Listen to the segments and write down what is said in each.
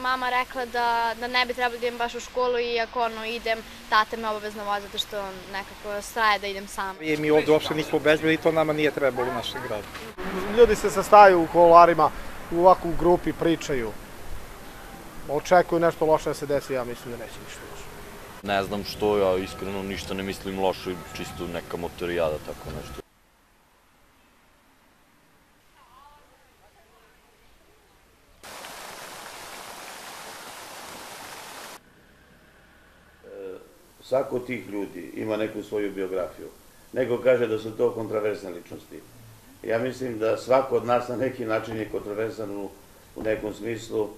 mama rekla da, da ne bi trebalo da idem baš u školu i ako ono idem, tata me obavezno vozi zato što on nekako straje da idem sama. I mi ovde uopšte nismo bezbedni i to nama nije trebalo u našem gradu. Ljudi se sastaju u kolarima, u ovako u grupi pričaju. Očekuju nešto loše da se desi, ja mislim da neće ništa loše. Ne znam što, ja iskreno ništa ne mislim loše, čisto neka motorijada, tako nešto. Svako od tih ljudi ima neku svoju biografiju. Neko kaže da su to kontraverzne ličnosti. Ja mislim da svako od nas na neki način je kontroverzan u, nekom smislu.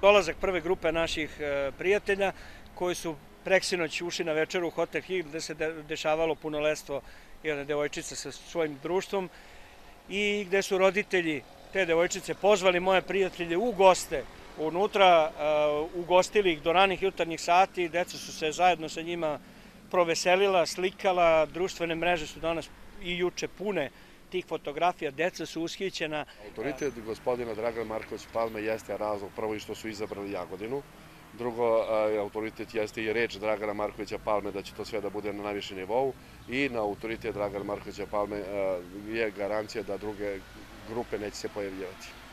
Dolazak prve grupe naših e, prijatelja koji su preksinoć ušli na večeru u Hotel Hill gde se de, dešavalo punolestvo jedne devojčice sa svojim društvom i gde su roditelji te devojčice pozvali moje prijatelje u goste unutra, uh, ugostili ih do ranih jutarnjih sati, deca su se zajedno sa njima proveselila, slikala, društvene mreže su danas i juče pune tih fotografija, deca su ushićena. Autoritet gospodina Dragana Marković Palme jeste razlog prvo i što su izabrali Jagodinu, drugo autoritet jeste i reč Dragana Markovića Palme da će to sve da bude na najvišem nivou i na autoritet Dragana Markovića Palme je garancija da druge grupe neće se pojavljivati.